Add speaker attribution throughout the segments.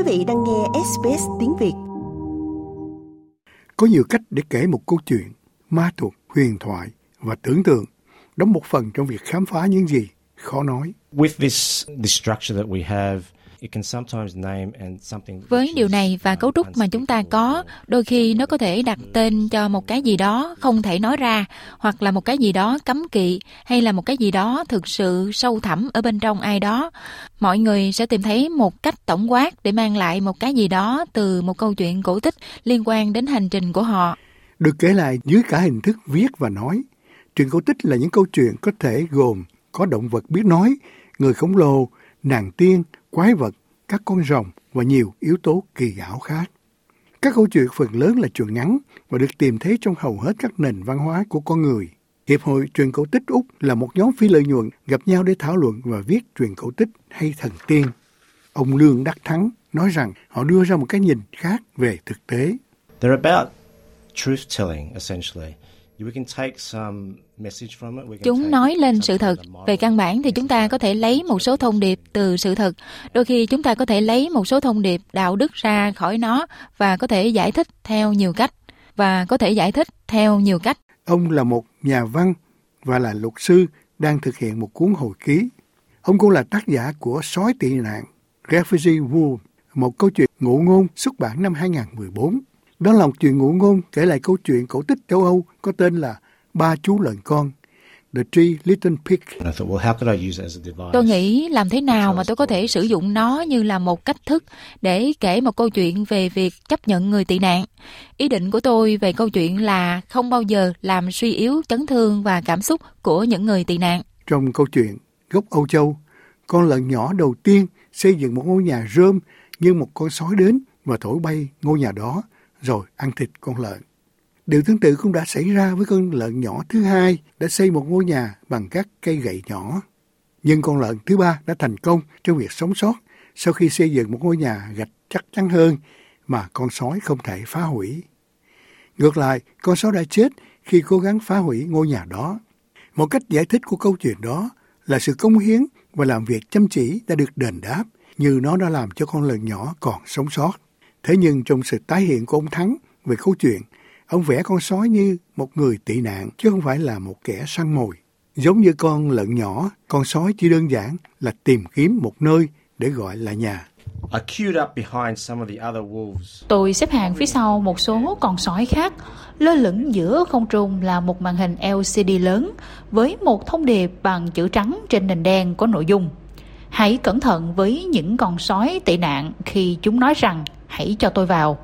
Speaker 1: Quý vị đang nghe SBS tiếng Việt.
Speaker 2: Có nhiều cách để kể một câu chuyện, ma thuật, huyền thoại và tưởng tượng đóng một phần trong việc khám phá những gì khó nói.
Speaker 3: With this, the structure that we have,
Speaker 4: với điều này và cấu trúc mà chúng ta có, đôi khi nó có thể đặt tên cho một cái gì đó không thể nói ra, hoặc là một cái gì đó cấm kỵ, hay là một cái gì đó thực sự sâu thẳm ở bên trong ai đó. Mọi người sẽ tìm thấy một cách tổng quát để mang lại một cái gì đó từ một câu chuyện cổ tích liên quan đến hành trình của họ.
Speaker 2: Được kể lại dưới cả hình thức viết và nói. Truyện cổ tích là những câu chuyện có thể gồm có động vật biết nói, người khổng lồ, nàng tiên, quái vật, các con rồng và nhiều yếu tố kỳ ảo khác. Các câu chuyện phần lớn là chuyện ngắn và được tìm thấy trong hầu hết các nền văn hóa của con người. Hiệp hội truyền cổ tích Úc là một nhóm phi lợi nhuận gặp nhau để thảo luận và viết truyền cổ tích hay thần tiên. Ông Lương Đắc Thắng nói rằng họ đưa ra một cái nhìn khác về thực tế.
Speaker 3: They're about truth telling essentially.
Speaker 4: Chúng nói lên sự thật. Về căn bản thì chúng ta có thể lấy một số thông điệp từ sự thật. Đôi khi chúng ta có thể lấy một số thông điệp đạo đức ra khỏi nó và có thể giải thích theo nhiều cách. Và có thể giải thích theo nhiều cách.
Speaker 2: Ông là một nhà văn và là luật sư đang thực hiện một cuốn hồi ký. Ông cũng là tác giả của Sói tị nạn, Refugee Wolf, một câu chuyện ngụ ngôn xuất bản năm 2014. Đó là một chuyện ngụ ngôn kể lại câu chuyện cổ tích châu Âu có tên là Ba chú lợn con. The Three Little Pigs.
Speaker 4: Tôi nghĩ làm thế nào mà tôi có thể sử dụng nó như là một cách thức để kể một câu chuyện về việc chấp nhận người tị nạn. Ý định của tôi về câu chuyện là không bao giờ làm suy yếu chấn thương và cảm xúc của những người tị nạn.
Speaker 2: Trong câu chuyện gốc Âu Châu, con lợn nhỏ đầu tiên xây dựng một ngôi nhà rơm nhưng một con sói đến và thổi bay ngôi nhà đó rồi ăn thịt con lợn. Điều tương tự cũng đã xảy ra với con lợn nhỏ thứ hai đã xây một ngôi nhà bằng các cây gậy nhỏ. Nhưng con lợn thứ ba đã thành công trong việc sống sót sau khi xây dựng một ngôi nhà gạch chắc chắn hơn mà con sói không thể phá hủy. Ngược lại, con sói đã chết khi cố gắng phá hủy ngôi nhà đó. Một cách giải thích của câu chuyện đó là sự công hiến và làm việc chăm chỉ đã được đền đáp như nó đã làm cho con lợn nhỏ còn sống sót. Thế nhưng trong sự tái hiện của ông Thắng về câu chuyện, ông vẽ con sói như một người tị nạn chứ không phải là một kẻ săn mồi. Giống như con lợn nhỏ, con sói chỉ đơn giản là tìm kiếm một nơi để gọi là nhà.
Speaker 5: Tôi xếp hàng phía sau một số con sói khác. Lơ lửng giữa không trung là một màn hình LCD lớn với một thông điệp bằng chữ trắng trên nền đen có nội dung. Hãy cẩn thận với những con sói tị nạn khi chúng nói rằng hãy cho tôi vào.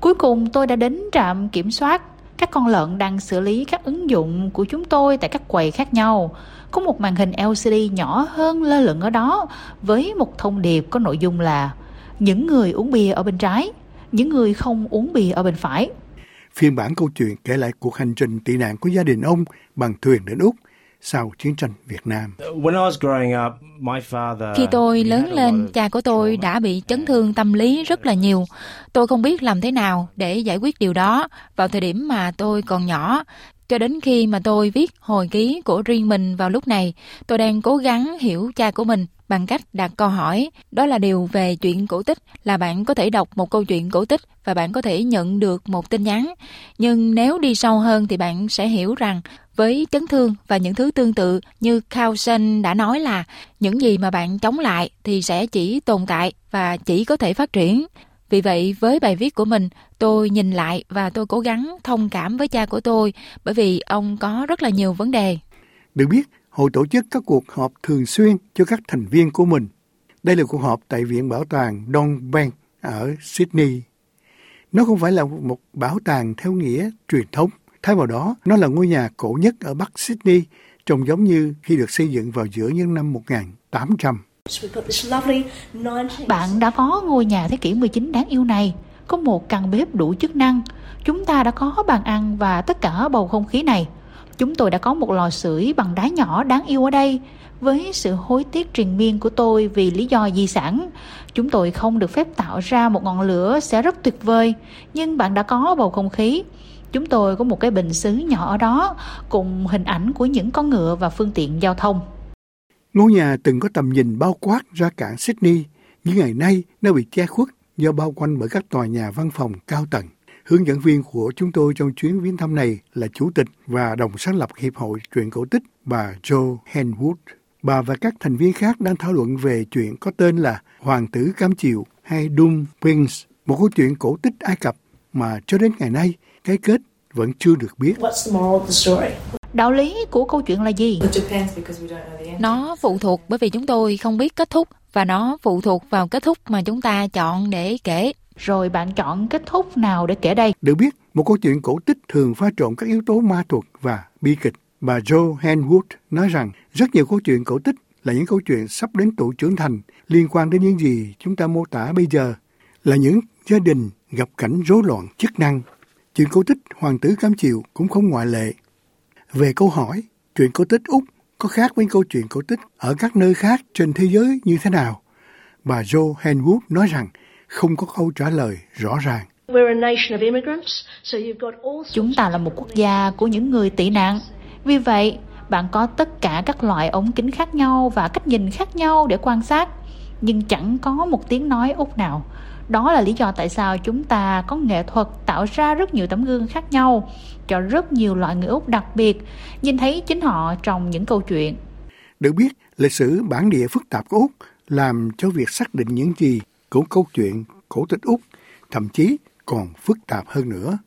Speaker 5: Cuối cùng tôi đã đến trạm kiểm soát. Các con lợn đang xử lý các ứng dụng của chúng tôi tại các quầy khác nhau. Có một màn hình LCD nhỏ hơn lơ lửng ở đó với một thông điệp có nội dung là những người uống bia ở bên trái, những người không uống bia ở bên phải.
Speaker 2: Phiên bản câu chuyện kể lại cuộc hành trình tị nạn của gia đình ông bằng thuyền đến Úc sau chiến tranh Việt Nam.
Speaker 4: Khi tôi lớn lên, cha của tôi đã bị chấn thương tâm lý rất là nhiều. Tôi không biết làm thế nào để giải quyết điều đó vào thời điểm mà tôi còn nhỏ. Cho đến khi mà tôi viết hồi ký của riêng mình vào lúc này, tôi đang cố gắng hiểu cha của mình bằng cách đặt câu hỏi. Đó là điều về chuyện cổ tích là bạn có thể đọc một câu chuyện cổ tích và bạn có thể nhận được một tin nhắn. Nhưng nếu đi sâu hơn thì bạn sẽ hiểu rằng với chấn thương và những thứ tương tự như Carlson đã nói là những gì mà bạn chống lại thì sẽ chỉ tồn tại và chỉ có thể phát triển. Vì vậy, với bài viết của mình, tôi nhìn lại và tôi cố gắng thông cảm với cha của tôi bởi vì ông có rất là nhiều vấn đề.
Speaker 2: Được biết, hội tổ chức các cuộc họp thường xuyên cho các thành viên của mình. Đây là cuộc họp tại Viện Bảo tàng Don Bank ở Sydney. Nó không phải là một bảo tàng theo nghĩa truyền thống. Thay vào đó, nó là ngôi nhà cổ nhất ở Bắc Sydney, trông giống như khi được xây dựng vào giữa những năm 1800.
Speaker 5: Bạn đã có ngôi nhà thế kỷ 19 đáng yêu này, có một căn bếp đủ chức năng. Chúng ta đã có bàn ăn và tất cả bầu không khí này. Chúng tôi đã có một lò sưởi bằng đá nhỏ đáng yêu ở đây. Với sự hối tiếc triền miên của tôi vì lý do di sản, chúng tôi không được phép tạo ra một ngọn lửa sẽ rất tuyệt vời, nhưng bạn đã có bầu không khí. Chúng tôi có một cái bình xứ nhỏ ở đó cùng hình ảnh của những con ngựa và phương tiện giao thông.
Speaker 2: Ngôi nhà từng có tầm nhìn bao quát ra cảng Sydney, nhưng ngày nay nó bị che khuất do bao quanh bởi các tòa nhà văn phòng cao tầng. Hướng dẫn viên của chúng tôi trong chuyến viếng thăm này là chủ tịch và đồng sáng lập Hiệp hội truyện cổ tích bà Joe Henwood. Bà và các thành viên khác đang thảo luận về chuyện có tên là Hoàng tử Cam Chiều hay Doom Prince, một câu chuyện cổ tích Ai Cập mà cho đến ngày nay cái kết vẫn chưa được biết.
Speaker 5: Đạo lý của câu chuyện là gì?
Speaker 4: Nó phụ thuộc bởi vì chúng tôi không biết kết thúc và nó phụ thuộc vào kết thúc mà chúng ta chọn để kể.
Speaker 5: Rồi bạn chọn kết thúc nào để kể đây?
Speaker 2: Được biết, một câu chuyện cổ tích thường pha trộn các yếu tố ma thuật và bi kịch. Bà Joe Henwood nói rằng rất nhiều câu chuyện cổ tích là những câu chuyện sắp đến tuổi trưởng thành liên quan đến những gì chúng ta mô tả bây giờ là những gia đình gặp cảnh rối loạn chức năng. Chuyện cổ tích Hoàng tử Cam Chiều cũng không ngoại lệ. Về câu hỏi, chuyện cổ tích Úc có khác với câu chuyện cổ tích ở các nơi khác trên thế giới như thế nào? Bà Joe Henwood nói rằng không có câu trả lời rõ ràng.
Speaker 5: Chúng ta là một quốc gia của những người tị nạn. Vì vậy, bạn có tất cả các loại ống kính khác nhau và cách nhìn khác nhau để quan sát, nhưng chẳng có một tiếng nói Úc nào. Đó là lý do tại sao chúng ta có nghệ thuật tạo ra rất nhiều tấm gương khác nhau cho rất nhiều loại người Úc đặc biệt, nhìn thấy chính họ trong những câu chuyện.
Speaker 2: Được biết, lịch sử bản địa phức tạp của Úc làm cho việc xác định những gì của câu chuyện cổ tích Úc thậm chí còn phức tạp hơn nữa.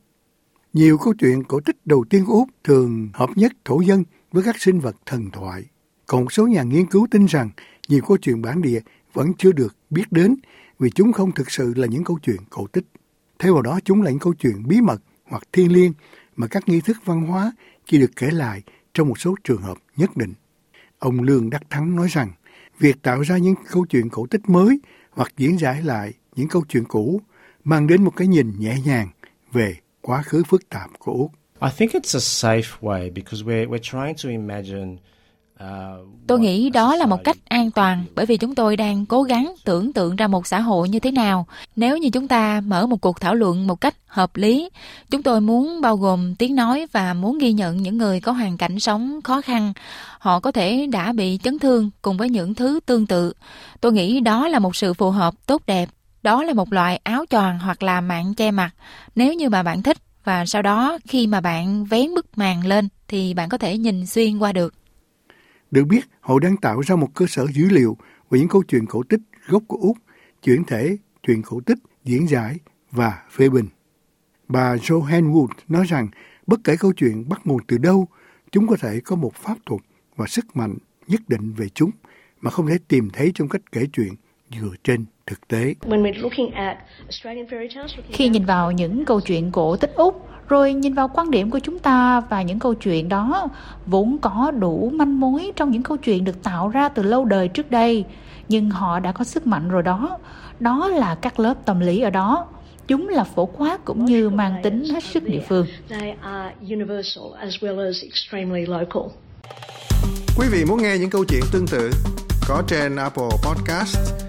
Speaker 2: Nhiều câu chuyện cổ tích đầu tiên của Úc thường hợp nhất thổ dân với các sinh vật thần thoại. Còn một số nhà nghiên cứu tin rằng nhiều câu chuyện bản địa vẫn chưa được biết đến vì chúng không thực sự là những câu chuyện cổ tích. Thay vào đó chúng là những câu chuyện bí mật hoặc thiên liêng mà các nghi thức văn hóa chỉ được kể lại trong một số trường hợp nhất định. Ông Lương Đắc Thắng nói rằng, việc tạo ra những câu chuyện cổ tích mới hoặc diễn giải lại những câu chuyện cũ mang đến một cái nhìn nhẹ nhàng về quá khứ phức tạp của Úc.
Speaker 3: I think it's a safe way because we're we're trying to imagine
Speaker 4: Tôi nghĩ đó là một cách an toàn bởi vì chúng tôi đang cố gắng tưởng tượng ra một xã hội như thế nào. Nếu như chúng ta mở một cuộc thảo luận một cách hợp lý, chúng tôi muốn bao gồm tiếng nói và muốn ghi nhận những người có hoàn cảnh sống khó khăn. Họ có thể đã bị chấn thương cùng với những thứ tương tự. Tôi nghĩ đó là một sự phù hợp tốt đẹp. Đó là một loại áo choàng hoặc là mạng che mặt. Nếu như mà bạn thích và sau đó khi mà bạn vén bức màn lên thì bạn có thể nhìn xuyên qua được.
Speaker 2: Được biết, họ đang tạo ra một cơ sở dữ liệu về những câu chuyện cổ tích gốc của Úc, chuyển thể, chuyện cổ tích, diễn giải và phê bình. Bà Joanne Wood nói rằng bất kể câu chuyện bắt nguồn từ đâu, chúng có thể có một pháp thuật và sức mạnh nhất định về chúng mà không thể tìm thấy trong cách kể chuyện dựa trên thực tế.
Speaker 5: Khi nhìn vào những câu chuyện cổ tích Úc, rồi nhìn vào quan điểm của chúng ta và những câu chuyện đó vốn có đủ manh mối trong những câu chuyện được tạo ra từ lâu đời trước đây nhưng họ đã có sức mạnh rồi đó. Đó là các lớp tâm lý ở đó. Chúng là phổ quát cũng như mang tính hết sức địa phương.
Speaker 2: Quý vị muốn nghe những câu chuyện tương tự có trên Apple Podcast,